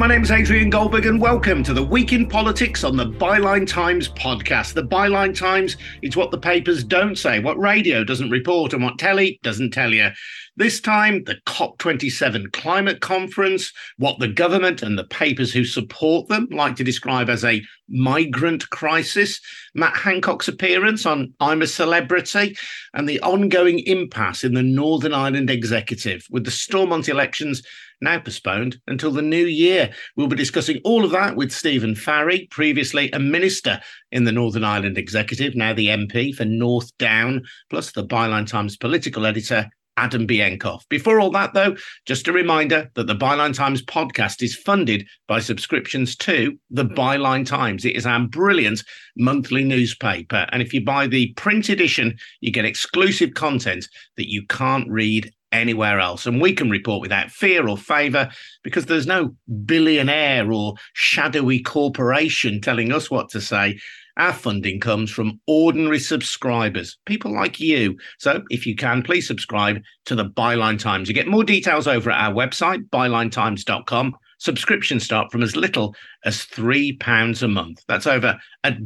My name is Adrian Goldberg, and welcome to the Week in Politics on the Byline Times podcast. The Byline Times is what the papers don't say, what radio doesn't report, and what telly doesn't tell you. This time, the COP27 climate conference, what the government and the papers who support them like to describe as a migrant crisis, Matt Hancock's appearance on I'm a Celebrity, and the ongoing impasse in the Northern Ireland executive with the Stormont elections now postponed until the new year. We'll be discussing all of that with Stephen Farry, previously a minister in the Northern Ireland Executive, now the MP for North Down, plus the Byline Times political editor. Adam Bienkov. Before all that, though, just a reminder that the Byline Times podcast is funded by subscriptions to the Byline Times. It is our brilliant monthly newspaper. And if you buy the print edition, you get exclusive content that you can't read anywhere else. And we can report without fear or favour because there's no billionaire or shadowy corporation telling us what to say. Our funding comes from ordinary subscribers, people like you. So if you can, please subscribe to the Byline Times. You get more details over at our website, bylinetimes.com. Subscriptions start from as little as £3 a month. That's over at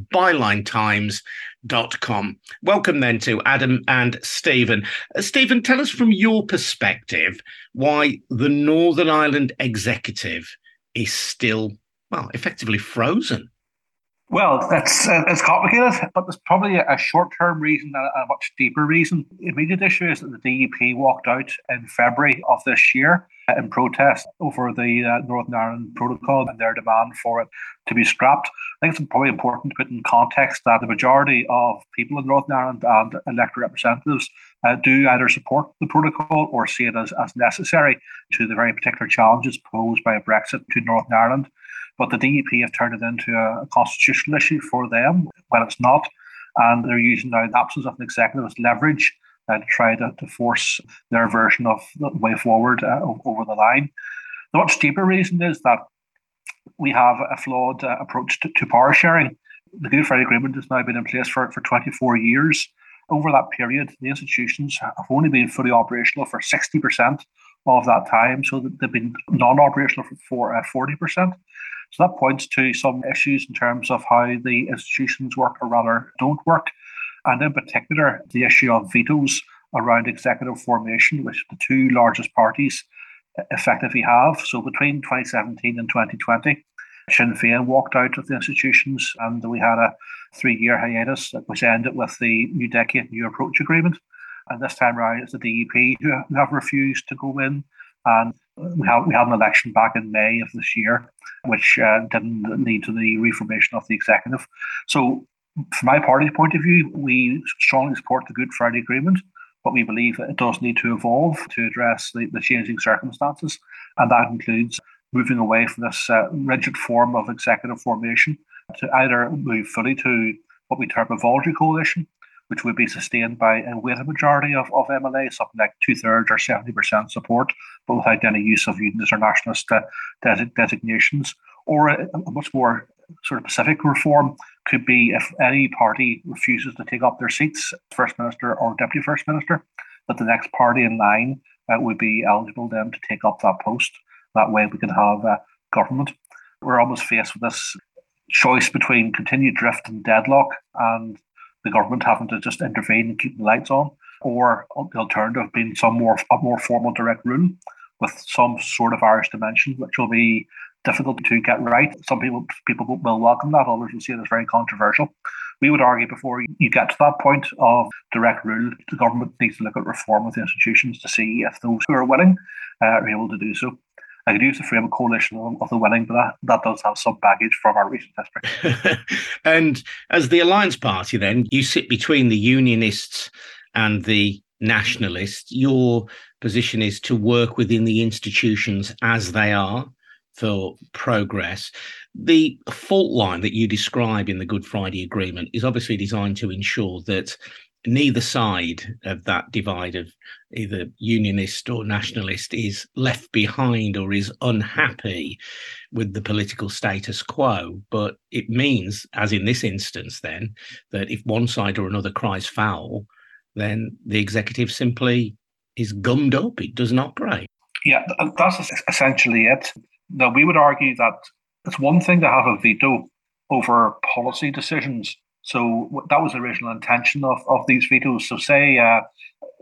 bylinetimes.com. Welcome then to Adam and Stephen. Uh, Stephen, tell us from your perspective why the Northern Ireland executive is still, well, effectively frozen. Well, it's uh, it's complicated, but there's probably a short-term reason and a much deeper reason. The immediate issue is that the DUP walked out in February of this year uh, in protest over the uh, Northern Ireland Protocol and their demand for it to be scrapped. I think it's probably important to put in context that the majority of people in Northern Ireland and elected representatives uh, do either support the protocol or see it as, as necessary to the very particular challenges posed by Brexit to Northern Ireland. But the DUP have turned it into a, constitutional issue for them when it's not. And they're using now the absence of an executive as leverage uh, to try to, to force their version of the way forward uh, over the line. The much deeper reason is that we have a flawed uh, approach to, to, power sharing. The Good Friday Agreement has now been in place for, for 24 years. Over that period, the institutions have only been fully operational for 60% of that time, so they've been non operational for 40%. Uh, so that points to some issues in terms of how the institutions work or rather don't work. And in particular, the issue of vetoes around executive formation, which the two largest parties effectively have. So between 2017 and 2020, Sinn Féin walked out of the institutions and we had a three year hiatus which ended with the New Decade New Approach Agreement. And this time around, it's the DUP who have refused to go in. And we had, we had an election back in May of this year, which uh, didn't lead to the reformation of the executive. So, from my party's point of view, we strongly support the Good Friday Agreement, but we believe it does need to evolve to address the, the changing circumstances. And that includes moving away from this uh, rigid form of executive formation to either move fully to what we term a voluntary coalition, which would be sustained by a weighted majority of, of MLA, something like two thirds or 70% support, but without any use of unionist or nationalist uh, designations. Or a, a, much more sort of specific reform could be if any party refuses to take up their seats, First Minister or Deputy First Minister, that the next party in line uh, would be eligible then to take up that post. That way we can have a government. We're almost faced with this choice between continued drift and deadlock and the government having to just intervene and keep the lights on, or the alternative being some more a more formal direct rule with some sort of Irish dimension, which will be difficult to get right. Some people people will welcome that, others will see it as very controversial. We would argue before you get to that point of direct rule, the government needs to look at reform of the institutions to see if those who are willing uh, are able to do so. I could use the frame of coalition of the winning, but that, that does have some baggage from our recent history. and as the Alliance Party, then, you sit between the Unionists and the Nationalists. Your position is to work within the institutions as they are for progress. The fault line that you describe in the Good Friday Agreement is obviously designed to ensure that neither side of that divide of either unionist or nationalist is left behind or is unhappy with the political status quo. But it means, as in this instance, then, that if one side or another cries foul, then the executive simply is gummed up, it doesn't operate. Yeah, uh, that's essentially it. Now, we would argue that it's one thing to have a veto over policy decisions. So that was the original intention of, of these vetoes. So, say uh,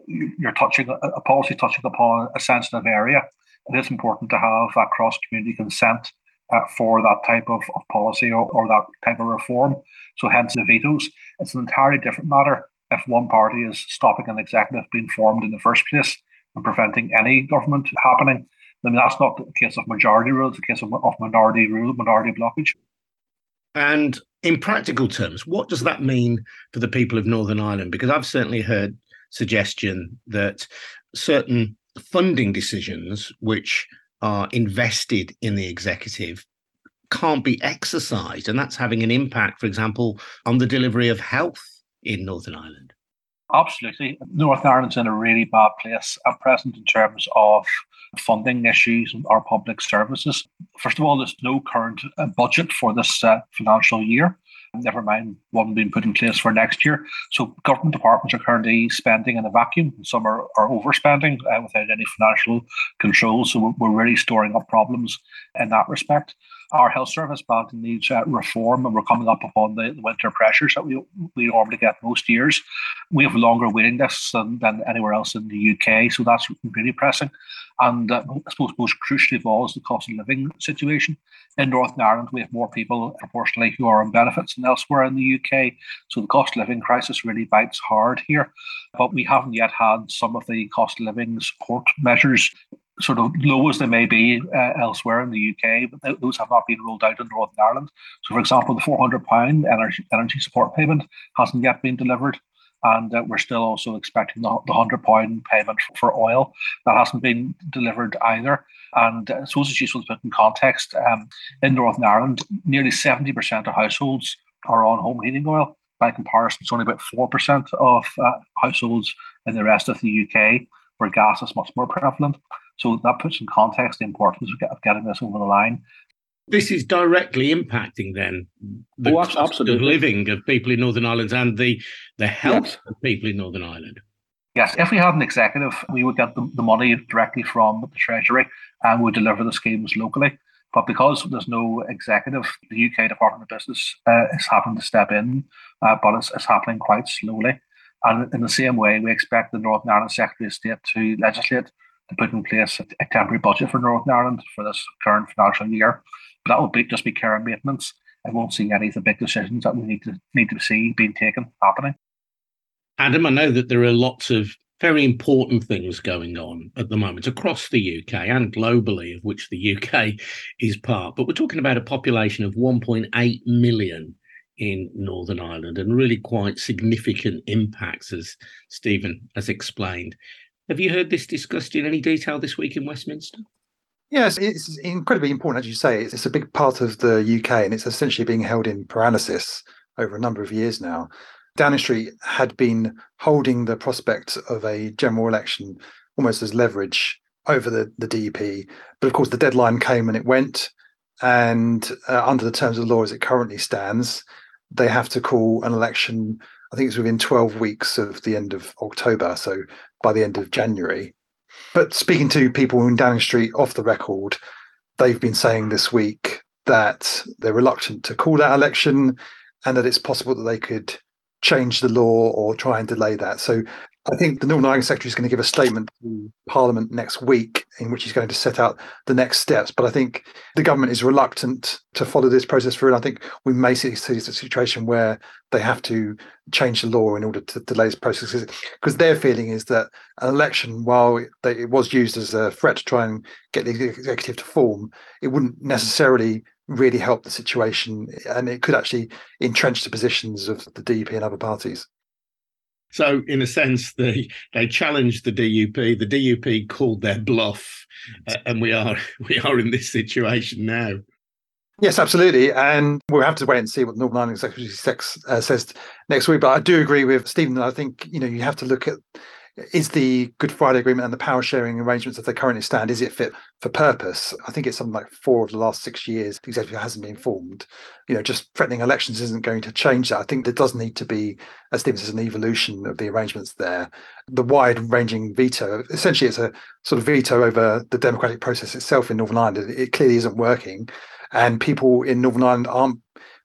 you're touching a policy touching upon a sensitive area, it is important to have that cross community consent uh, for that type of, of policy or, or that type of reform. So, hence the vetoes. It's an entirely different matter if one party is stopping an executive being formed in the first place and preventing any government happening. I mean, that's not the case of majority rule, it's a case of, of minority rule, minority blockage. And in practical terms, what does that mean for the people of Northern Ireland? Because I've certainly heard suggestion that certain funding decisions which are invested in the executive can't be exercised. And that's having an impact, for example, on the delivery of health in Northern Ireland. Absolutely. Northern Ireland's in a really bad place at present in terms of funding issues in our public services. First of all, there's no current uh, budget for this uh, financial year never mind one being put in place for next year. So government departments are currently spending in a vacuum. Some are, are overspending uh, without any financial control. So we're really storing up problems in that respect. Our health service badly needs uh, reform, and we're coming up upon the, the, winter pressures that we, we normally get most years. We have longer waiting lists than, than anywhere else in the UK, so that's really pressing. And uh, I suppose most crucially of all is the cost of living situation. In Northern Ireland, we have more people proportionally who are on benefits than elsewhere in the UK. So the cost of living crisis really bites hard here. But we haven't yet had some of the cost of living support measures sort of low as they may be uh, elsewhere in the UK, but those have not been rolled out in Northern Ireland. So, for example, the £400 energy, energy support payment hasn't yet been delivered and uh, we're still also expecting the, the hundred pound payment for, oil that hasn't been delivered either. And uh, suppose it's useful to put in context. Um, in Northern Ireland, nearly seventy percent of households are on home heating oil. By comparison, it's only about four percent of uh, households in the rest of the UK where gas is much more prevalent. So that puts in context the importance of getting this over the line this is directly impacting then the oh, cost of living of people in Northern Ireland and the the health yes. of people in Northern Ireland. Yes, if we had an executive, we would get the, the money directly from the Treasury and would deliver the schemes locally. But because there's no executive, the UK Department of Business uh, is having to step in, uh, but it's, it's happening quite slowly. And in the same way, we expect the Northern Ireland Secretary of State to legislate put in place a, temporary budget for Northern Ireland for this current financial year but that will be just be care and maintenance. I won't see any of the big decisions that we need to need to see being taken happening. Adam, I know that there are lots of very important things going on at the moment across the UK and globally, of which the UK is part. But we're talking about a population of 1.8 million in Northern Ireland and really quite significant impacts, as Stephen has explained. Have you heard this discussed in any detail this week in Westminster? Yes, it's incredibly important, as you say. It's a big part of the UK, and it's essentially being held in paralysis over a number of years now. Downing Street had been holding the prospect of a general election almost as leverage over the, the DUP. But of course, the deadline came and it went. And uh, under the terms of the law as it currently stands, they have to call an election, I think it's within 12 weeks of the end of October. So by the end of January. But speaking to people in Downing Street off the record, they've been saying this week that they're reluctant to call that election and that it's possible that they could change the law or try and delay that. So I think the Northern Ireland Secretary is going to give a statement to Parliament next week in which he's going to set out the next steps. But I think the government is reluctant to follow this process through. And I think we may see, see a situation where they have to change the law in order to delay this process. Because their feeling is that an election, while it was used as a threat to try and get the executive to form, it wouldn't necessarily really help the situation. And it could actually entrench the positions of the DUP and other parties. So, in a sense, they they challenged the DUP. The DUP called their bluff, uh, and we are we are in this situation now. Yes, absolutely, and we'll have to wait and see what the Northern Ireland Secretary uh, says next week. But I do agree with Stephen. I think you know you have to look at is the Good Friday Agreement and the power sharing arrangements as they currently stand, is it fit for purpose? I think it's something like four of the last six years the executive hasn't been formed. You know, just threatening elections isn't going to change that. I think there does need to be, as Stephen says, an evolution of the arrangements there. The wide-ranging veto, essentially, it's a sort of veto over the democratic process itself in Northern Ireland. It clearly isn't working, and people in Northern Ireland aren't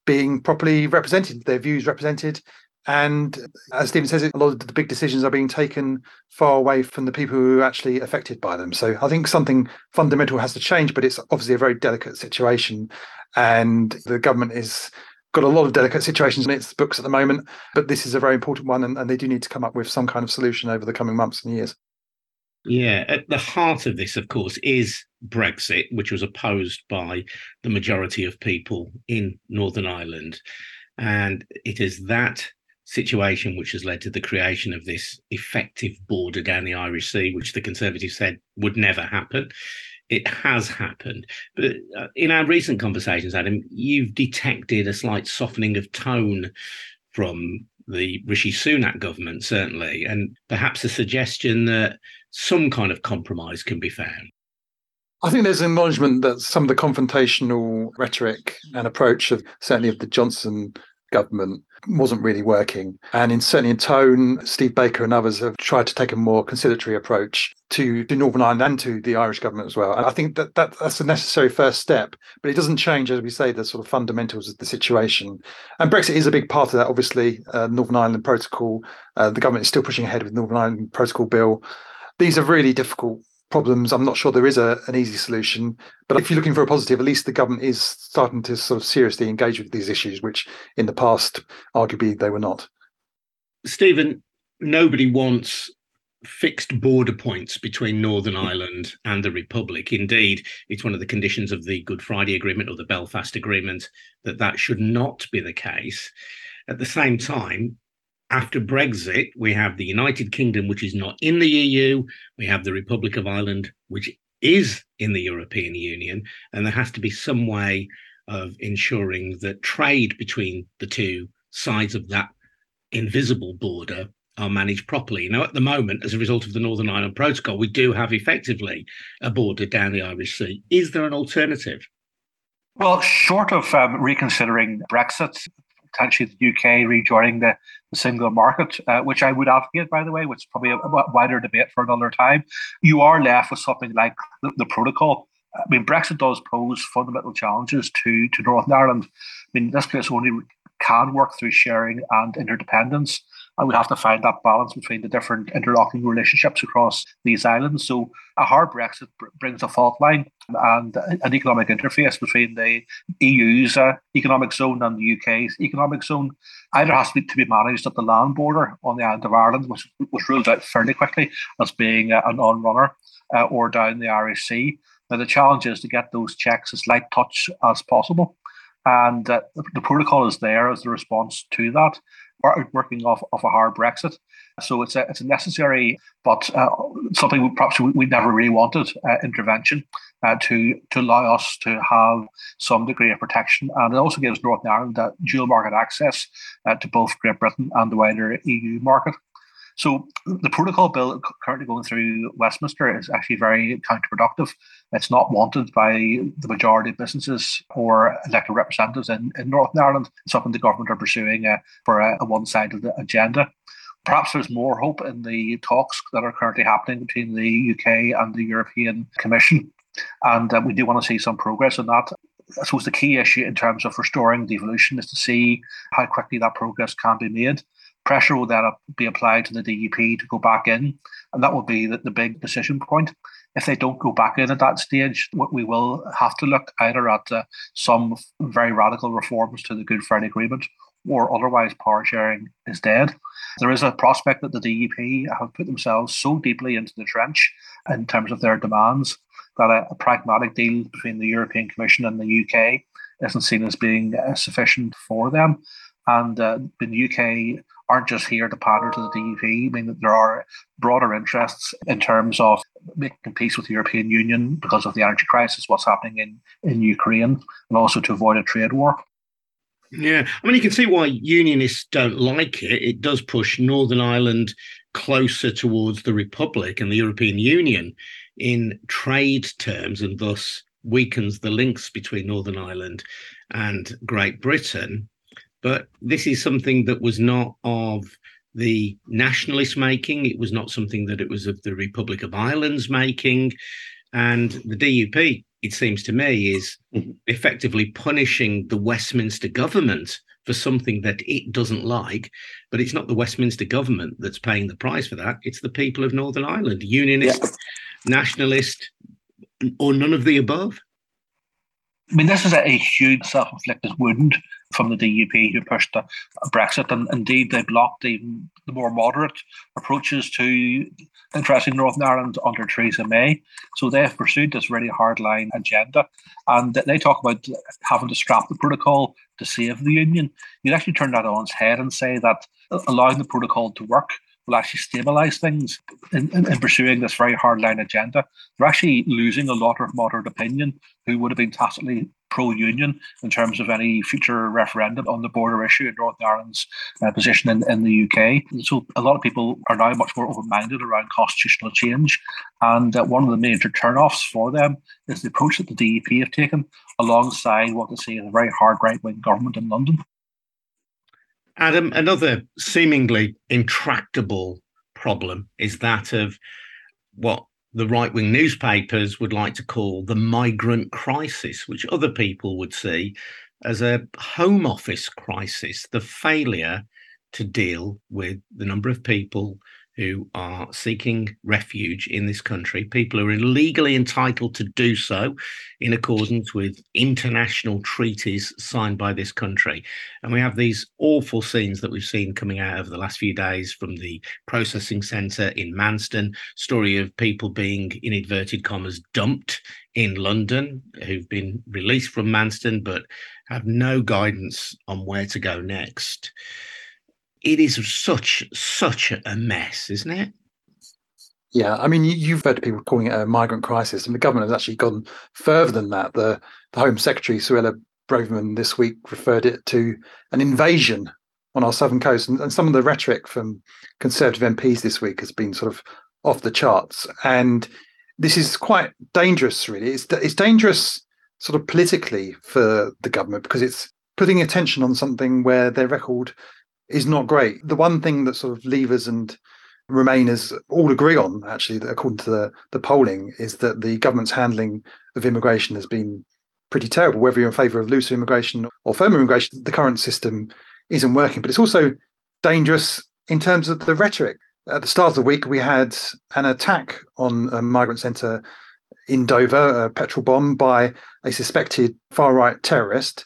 being properly represented, their views represented. And as Stephen says, a lot of the big decisions are being taken far away from the people who are actually affected by them. So I think something fundamental has to change, but it's obviously a very delicate situation. And the government is got a lot of delicate situations in its books at the moment, but this is a very important one, and, and they do need to come up with some kind of solution over the coming months and years. Yeah, at the heart of this, of course, is Brexit, which was opposed by the majority of people in Northern Ireland. And it is that situation which has led to the creation of this effective border down the Irish Sea, which the Conservatives said would never happen. It has happened. But uh, in our recent conversations, Adam, you've detected a slight softening of tone from the Rishi Sunak government, certainly, and perhaps a suggestion that some kind of compromise can be found. I think there's an acknowledgement that some of the confrontational rhetoric and approach of certainly of the Johnson government wasn't really working. And in certainly in tone, Steve Baker and others have tried to take a more conciliatory approach to, to Northern Ireland and to the Irish government as well. And I think that, that that's a necessary first step, but it doesn't change, as we say, the sort of fundamentals of the situation. And Brexit is a big part of that, obviously. Uh, Northern Ireland Protocol, uh, the government is still pushing ahead with Northern Ireland Protocol Bill. These are really difficult problems. I'm not sure there is a, an easy solution. But if you're looking for a positive, at least the government is starting to sort of seriously engage with these issues, which in the past, arguably, they were not. Stephen, nobody wants fixed border points between Northern mm. Ireland and the Republic. Indeed, it's one of the conditions of the Good Friday Agreement or the Belfast Agreement that that should not be the case. At the same time, after Brexit, we have the United Kingdom, which is not in the EU. We have the Republic of Ireland, which is in the European Union. And there has to be some way of ensuring that trade between the two sides of that invisible border are managed properly. Now, at the moment, as a result of the Northern Ireland Protocol, we do have effectively a border down the Irish Sea. Is there an alternative? Well, short of um, reconsidering Brexit, potentially the UK rejoining the, the single market, uh, which I would advocate, by the way, which is probably a, a, wider debate for another time, you are left with something like the, the protocol. I mean, Brexit does pose fundamental challenges to, to Northern Ireland. I mean, this place only can work through sharing and interdependence and we have to find that balance between the different interlocking relationships across these islands. So a hard Brexit br- brings a fault line and an economic interface between the EU's uh, economic zone and the UK's economic zone. Either has to be, to be managed at the land border on the island of Ireland, which was ruled out fairly quickly as being uh, a non-runner, uh, or down the Irish Sea. Now the challenge is to get those checks as light touch as possible. And uh, the protocol is there as the response to that working off, of a hard Brexit. So it's a, it's a necessary, but uh, something we perhaps we, we, never really wanted uh, intervention uh, to to allow us to have some degree of protection, and it also gives Northern Ireland that dual market access uh, to both Great Britain and the wider EU market. So the protocol bill currently going through Westminster is actually very counterproductive. It's not wanted by the majority of businesses or elected representatives in, in Northern Ireland. It's something the government are pursuing uh, for a, a one-sided agenda. Perhaps there's more hope in the talks that are currently happening between the UK and the European Commission. And uh, we do want to see some progress on that. I suppose the key issue in terms of restoring devolution is to see how quickly that progress can be made pressure will then be applied to the DUP to go back in, and that will be the, the big decision point. If they don't go back in at that stage, we will have to look either at uh, some very radical reforms to the Good Friday Agreement or otherwise power sharing is dead. There is a prospect that the DUP have put themselves so deeply into the trench in terms of their demands that a, a pragmatic deal between the European Commission and the UK isn't seen as being uh, sufficient for them. And uh, the UK aren't just here to pander to the DUP. I mean, that there are broader interests in terms of making peace with the European Union because of the energy crisis, what's happening in, in Ukraine, and also to avoid a trade war. Yeah, I mean, you can see why unionists don't like it. It does push Northern Ireland closer towards the Republic and the European Union in trade terms and thus weakens the links between Northern Ireland and Great Britain. But this is something that was not of the nationalist making. It was not something that it was of the Republic of Ireland's making. And the DUP, it seems to me, is mm-hmm. effectively punishing the Westminster government for something that it doesn't like. But it's not the Westminster government that's paying the price for that. It's the people of Northern Ireland, unionist, yeah. nationalist, or none of the above. I mean, this is a, a huge self inflicted wound from the DUP who pushed the Brexit, and indeed they blocked the more moderate approaches to addressing Northern Ireland under Theresa May. So they have pursued this really hardline agenda, and they talk about having to scrap the protocol to save the union. You'd actually turn that on its head and say that allowing the protocol to work will actually stabilize things in, in, in, pursuing this very hardline agenda. They're actually losing a lot of moderate opinion who would have been tacitly pro union in terms of any future referendum on the border issue in Northern Ireland's uh, position in, in the UK. So a lot of people are now much more open minded around constitutional change. And uh, one of the major turnoffs for them is the approach that the DUP have taken alongside what they see as a very hard right wing government in London. Adam, another seemingly intractable problem is that of what the right wing newspapers would like to call the migrant crisis, which other people would see as a home office crisis, the failure to deal with the number of people who are seeking refuge in this country. People who are legally entitled to do so in accordance with international treaties signed by this country. And we have these awful scenes that we've seen coming out over the last few days from the processing centre in Manston, story of people being, in inverted commas, dumped in London who've been released from Manston but have no guidance on where to go next it is such such a mess, isn't it? Yeah, I mean, you've heard people calling it a migrant crisis, and the government has actually gone further than that. The, the Home Secretary, Suella Braverman, this week referred it to an invasion on our southern coast. And, and some of the rhetoric from Conservative MPs this week has been sort of off the charts. And this is quite dangerous, really. It's, it's dangerous sort of politically for the government because it's putting attention on something where their record is not great. The one thing that sort of Leavers and Remainers all agree on, actually, according to the, the polling, is that the government's handling of immigration has been pretty terrible. Whether you're in favour of looser immigration or firmer immigration, the current system isn't working. But it's also dangerous in terms of the rhetoric. At the start of the week, we had an attack on a migrant centre in Dover, a petrol bomb by a suspected far right terrorist.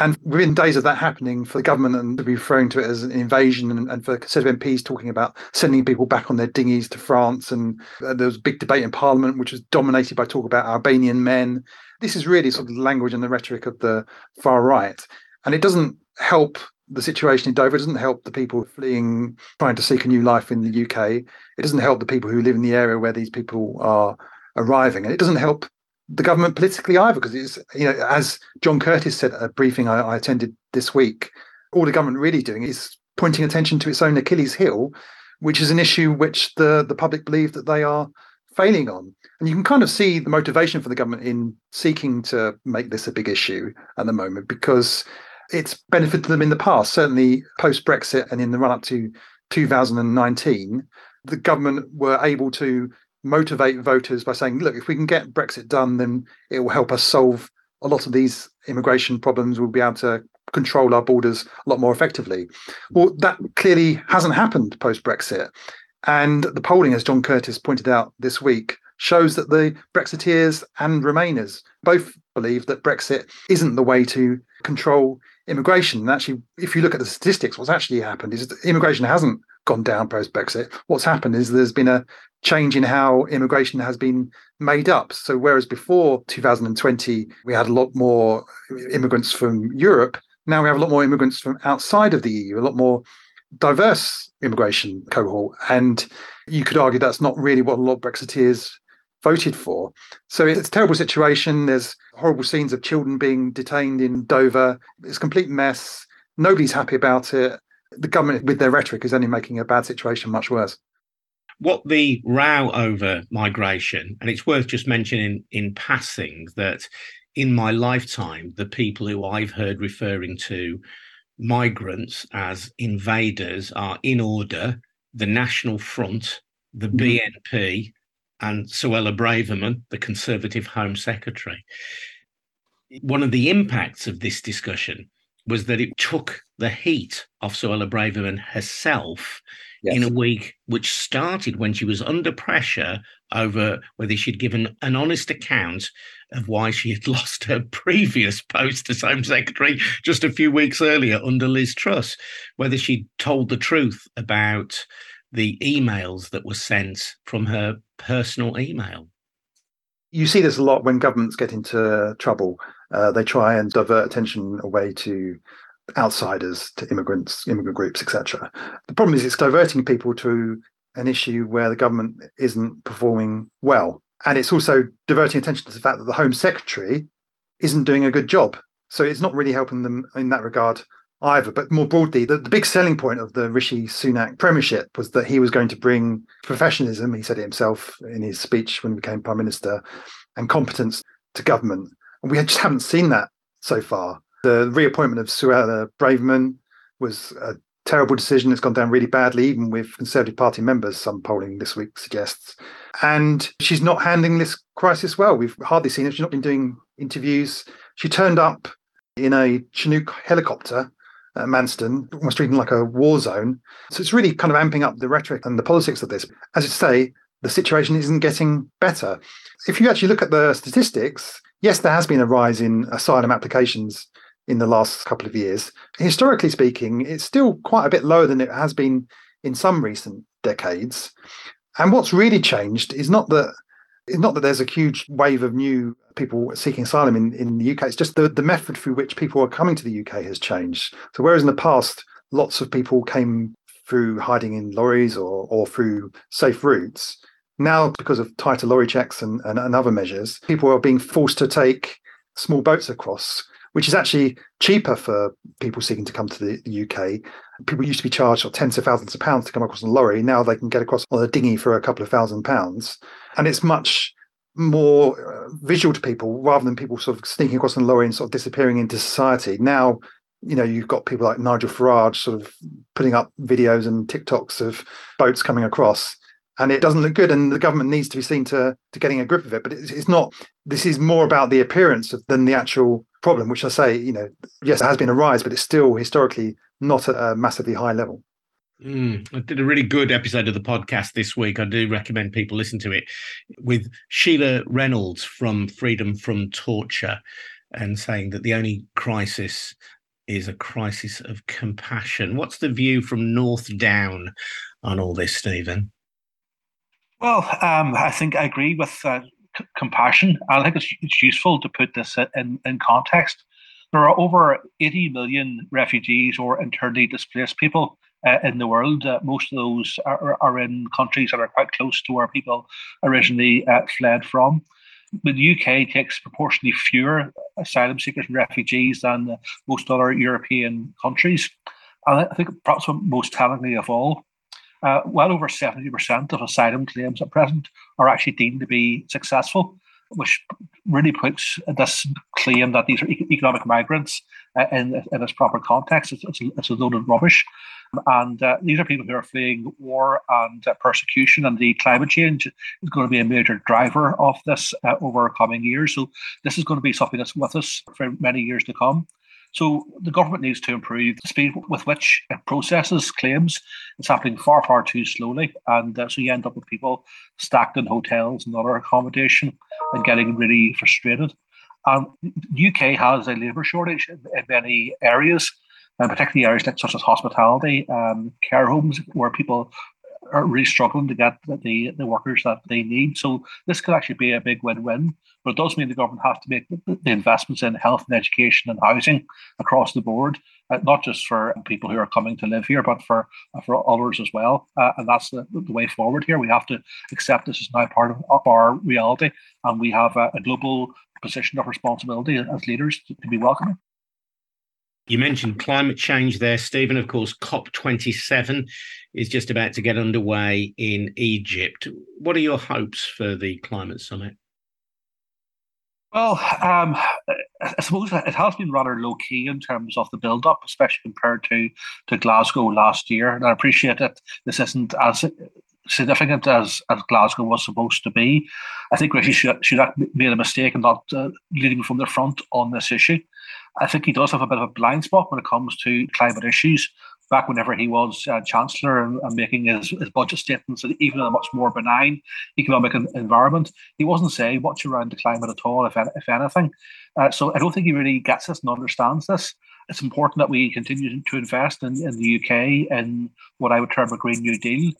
And within days of that happening, for the government and to be referring to it as an invasion, and, and for Conservative MPs talking about sending people back on their dinghies to France, and uh, there was a big debate in Parliament, which was dominated by talk about Albanian men. This is really sort of the language and the rhetoric of the far right, and it doesn't help the situation in Dover. It doesn't help the people fleeing, trying to seek a new life in the UK. It doesn't help the people who live in the area where these people are arriving, and it doesn't help the government politically either, because it's you know as John Curtice said at a briefing I, I attended this week, all the government really doing is pointing attention to its own Achilles heel, which is an issue which the the public believe that they are failing on. And you can kind of see the motivation for the government in seeking to make this a big issue at the moment because it's benefited them in the past, certainly post Brexit and in the run up to 2019. The government were able to motivate voters by saying, look, if we can get Brexit done, then it will help us solve a lot of these immigration problems. We'll be able to control our borders a lot more effectively. Well, that clearly hasn't happened post Brexit. And the polling, as John Curtice pointed out this week, shows that the Brexiteers and Remainers both believe that Brexit isn't the way to control immigration. And actually, if you look at the statistics, what's actually happened is immigration hasn't gone down post Brexit. What's happened is there's been a change in how immigration has been made up. So, whereas before 2020, we had a lot more immigrants from Europe, now we have a lot more immigrants from outside of the EU, a lot more diverse immigration cohort. And you could argue that's not really what a lot of Brexiteers voted for. So it's a terrible situation. There's horrible scenes of children being detained in Dover. It's a complete mess. Nobody's happy about it. The government, with their rhetoric, is only making a bad situation much worse. what the row over migration, and it's worth just mentioning in passing that in my lifetime, the people who I've heard referring to migrants as invaders are in order the National Front, the mm-hmm. BNP, and Suella Braverman, the Conservative Home Secretary. One of the impacts of this discussion was that it took the heat off Suella Braverman herself yes. in a week which started when she was under pressure over whether she'd given an honest account of why she had lost her previous post as Home Secretary just a few weeks earlier under Liz Truss, whether she'd told the truth about the emails that were sent from her personal email. You see this a lot when governments get into trouble. Uh, they try and divert attention away to outsiders, to immigrants, immigrant groups, etc. The problem is it's diverting people to an issue where the government isn't performing well. And it's also diverting attention to the fact that the Home Secretary isn't doing a good job. So it's not really helping them in that regard either. But more broadly, the, the big selling point of the Rishi Sunak premiership was that he was going to bring professionalism, he said it himself in his speech when he became Prime Minister, and competence to government. And we just haven't seen that so far. The reappointment of Suella Braverman was a terrible decision. It's gone down really badly, even with Conservative Party members, some polling this week suggests. And she's not handling this crisis well. We've hardly seen her. She's not been doing interviews. She turned up in a Chinook helicopter at Manston, almost treating like a war zone. So it's really kind of amping up the rhetoric and the politics of this. As you say, the situation isn't getting better. If you actually look at the statistics, yes, there has been a rise in asylum applications in the last couple of years. Historically speaking, it's still quite a bit lower than it has been in some recent decades. And what's really changed is not that it's not that there's a huge wave of new people seeking asylum in, in the UK. It's just the, the method through which people are coming to the UK has changed. So whereas in the past, lots of people came through hiding in lorries or, or through safe routes, now because of tighter lorry checks and, and, and other measures, people are being forced to take small boats across which is actually cheaper for people seeking to come to the, the UK. People used to be charged tens of thousands of pounds to come across on a lorry. Now they can get across on a dinghy for a couple of thousand pounds. And it's much more uh, visual to people rather than people sort of sneaking across on a lorry and sort of disappearing into society. Now, you know, you've got people like Nigel Farage sort of putting up videos and TikToks of boats coming across and it doesn't look good and the government needs to be seen to to getting a grip of it but it's, it's not this is more about the appearance of, than the actual problem which i say you know yes it has been a rise but it's still historically not at a massively high level Mm, I did a really good episode of the podcast this week. I do recommend people listen to it with Sheila Reynolds from Freedom from Torture and saying that the only crisis is a crisis of compassion. What's the view from North Down on all this, Stephen? Well, um, I think I agree with uh, c- compassion. I think it's, it's useful to put this in, in context. There are over 80 million refugees or internally displaced people uh, in the world. Uh, most of those are, are, in countries that are quite close to where people originally uh, fled from. But the UK takes proportionally fewer asylum seekers and refugees than most other European countries. And I think perhaps most tellingly of all, uh, well over 70% of asylum claims at present are actually deemed to be successful, which really puts this claim that these are economic migrants uh, in, in its proper context. It's, it's, it's a load of rubbish. And uh, these are people who are fleeing war and uh, persecution, and the climate change is going to be a major driver of this uh, over coming years. So, this is going to be something that's with us for many years to come. So the government needs to improve the speed with which it processes claims. It's happening far, far too slowly. And uh, so you end up with people stacked in hotels and other accommodation and getting really frustrated. The UK has a labour shortage in, in many areas, and particularly areas such as hospitality, um, care homes, where people are really struggling to get the, the workers that they need. So this could actually be a big win-win. But it does mean the government has to make the investments in health and education and housing across the board, uh, not just for people who are coming to live here, but for uh, for others as well. Uh, and that's the, the way forward here. We have to accept this is now part of, of our reality, and we have a, a global position of responsibility as leaders to, to be welcoming. You mentioned climate change there, Stephen. Of course, COP27 is just about to get underway in Egypt. What are your hopes for the climate summit? Well, um, I suppose it has been rather low key in terms of the build up, especially compared to, to Glasgow last year. And I appreciate that this isn't as significant as, as Glasgow was supposed to be. I think Rishi Sunak made a mistake in not uh, leading from the front on this issue. I think he does have a bit of a blind spot when it comes to climate issues. Back whenever he was uh, chancellor and, and, making his, his budget statements, even in a much more benign economic environment, he wasn't saying much around the climate at all, if, if anything. Uh, so I don't think he really gets this and understands this it's important that we continue to invest in, in the UK in what I would term a Green New Deal.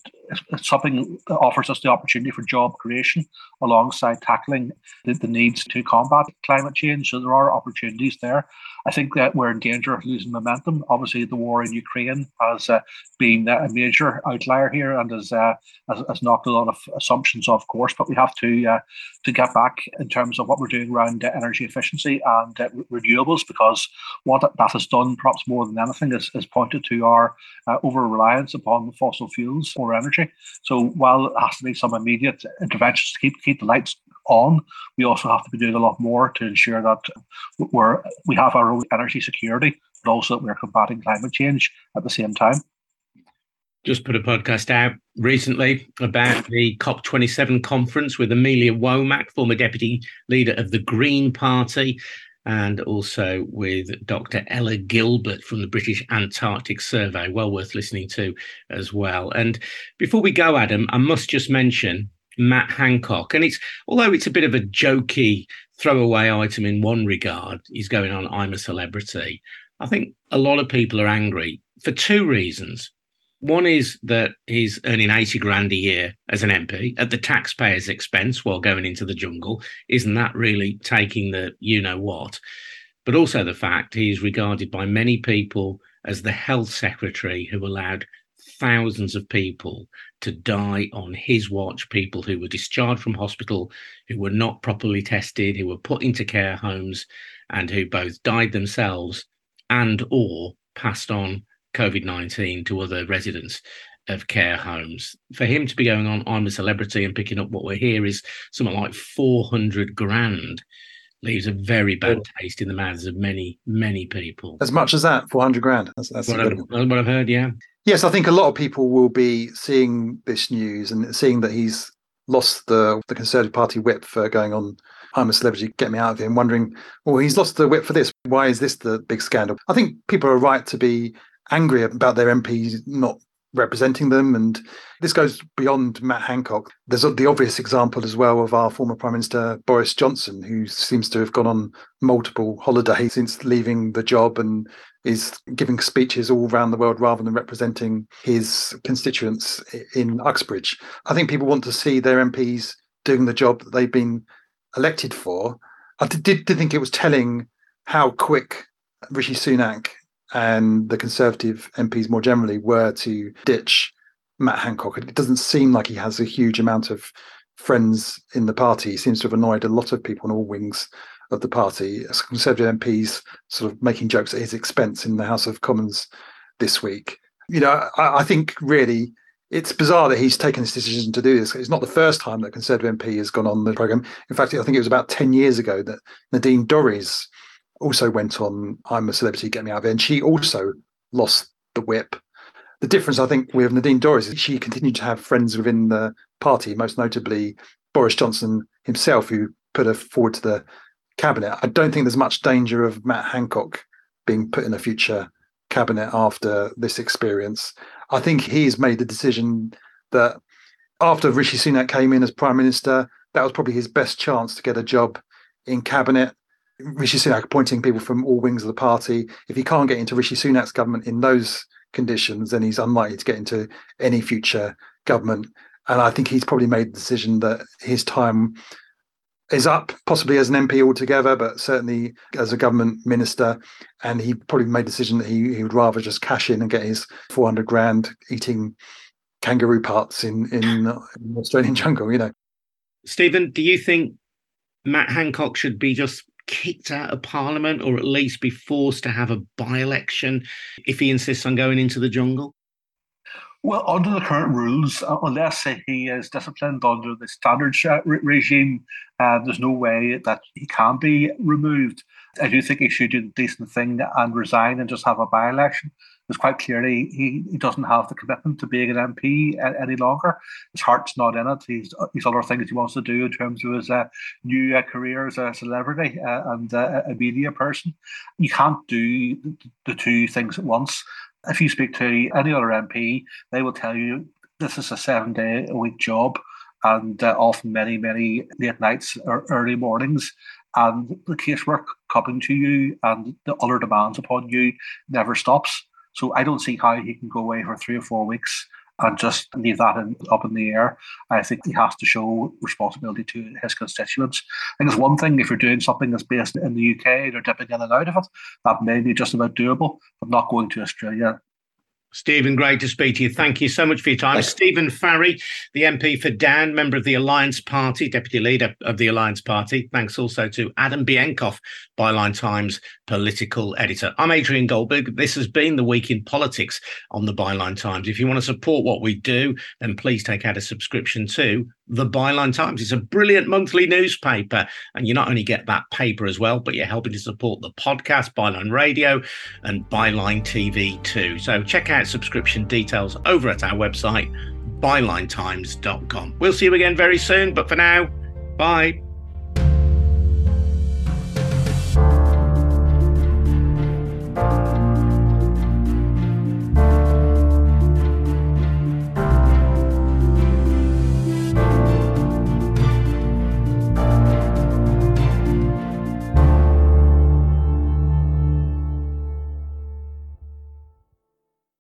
Something offers us the opportunity for job creation alongside tackling the, the needs to combat climate change. So there are opportunities there. I think that we're in danger of losing momentum. Obviously, the war in Ukraine has uh, been a major outlier here and has, uh, has, has knocked a lot of assumptions off course. But we have to uh, to get back in terms of what we're doing around energy efficiency and uh, renewables, because what that has done, perhaps more than anything, is, is pointed to our uh, over reliance upon fossil fuels for energy. So while it has to be some immediate interventions to keep keep the lights on, we also have to be doing a lot more to ensure that we're we have our own energy security, but also that we're combating climate change at the same time. Just put a podcast out recently about the COP27 conference with Amelia Womack, former deputy leader of the Green Party, and also with Dr. Ella Gilbert from the British Antarctic Survey. Well worth listening to as well. And before we go, Adam, I must just mention Matt Hancock. And it's although it's a bit of a jokey throwaway item in one regard, he's going on I'm a celebrity. I think a lot of people are angry for two reasons. One is that he's earning 80 grand a year as an MP at the taxpayer's expense while going into the jungle. Isn't that really taking the you know what? But also the fact he's regarded by many people as the health secretary who allowed thousands of people to die on his watch, people who were discharged from hospital, who were not properly tested, who were put into care homes, and who both died themselves and or passed on COVID 19 to other residents of care homes. For him to be going on, I'm a celebrity and picking up what we're here is something like 400 grand leaves a very bad oh. taste in the mouths of many, many people. As much as that, 400 grand. That's, that's what, I've, what I've heard, yeah. Yes, I think a lot of people will be seeing this news and seeing that he's lost the the Conservative Party whip for going on I'm a celebrity, get me out of here, and wondering, well, he's lost the whip for this. Why is this the big scandal? I think people are right to be angry about their MPs not representing them. And this goes beyond Matt Hancock. There's the obvious example as well of our former Prime Minister Boris Johnson, who seems to have gone on multiple holidays since leaving the job and is giving speeches all around the world rather than representing his constituents in Uxbridge. I think people want to see their MPs doing the job that they've been elected for. I did, did think it was telling how quick Rishi Sunak and the Conservative MPs more generally were to ditch Matt Hancock. It doesn't seem like he has a huge amount of friends in the party. He seems to have annoyed a lot of people on all wings of the party. Conservative MPs sort of making jokes at his expense in the House of Commons this week. You know, I, I think really it's bizarre that he's taken this decision to do this. It's not the first time that Conservative MP has gone on the programme. In fact, I think it was about 10 years ago that Nadine Dorries also went on I'm a Celebrity, Get Me Out of Here, and she also lost the whip. The difference, I think, with Nadine Dorries is she continued to have friends within the party, most notably Boris Johnson himself, who put her forward to the cabinet. I don't think there's much danger of Matt Hancock being put in a future cabinet after this experience. I think he's made the decision that after Rishi Sunak came in as prime minister, that was probably his best chance to get a job in cabinet. Rishi Sunak appointing people from all wings of the party. If he can't get into Rishi Sunak's government in those conditions, then he's unlikely to get into any future government. And I think he's probably made the decision that his time is up, possibly as an MP altogether, but certainly as a government minister. And he probably made the decision that he, he would rather just cash in and get his 400 grand eating kangaroo parts in, in, in Australian jungle, you know. Stephen, do you think Matt Hancock should be just kicked out of Parliament or at least be forced to have a by election if he insists on going into the jungle? Well, under the current rules, uh, unless he is disciplined under the standard re- regime, uh, there's no way that he can be removed. I do think he should do the decent thing and resign and just have a by election. It's quite clearly he, he doesn't have the commitment to being an MP any longer. His heart's not in it. He's he's other things he wants to do in terms of his uh, new uh, career as a celebrity uh, and uh, a media person. You can't do the two things at once. If you speak to any other MP, they will tell you this is a seven day a week job and uh, often many, many late nights or early mornings. And the casework coming to you and the other demands upon you never stops. So I don't see how he can go away for three or four weeks and just leave that in, up in the air. I think he has to show responsibility to his constituents. I think it's one thing if you're doing something that's based in the UK, they're dipping in and out of it. That may be just about doable, but not going to Australia Stephen, great to speak to you. Thank you so much for your time. Thanks. Stephen Farry, the MP for Down, member of the Alliance Party, deputy leader of the Alliance Party. Thanks also to Adam Bienkov, Byline Times political editor. I'm Adrian Goldberg. This has been the week in politics on the Byline Times. If you want to support what we do, then please take out a subscription to the Byline Times. It's a brilliant monthly newspaper, and you not only get that paper as well, but you're helping to support the podcast, Byline Radio, and Byline TV too. So check out subscription details over at our website, bylinetimes.com. We'll see you again very soon, but for now, bye.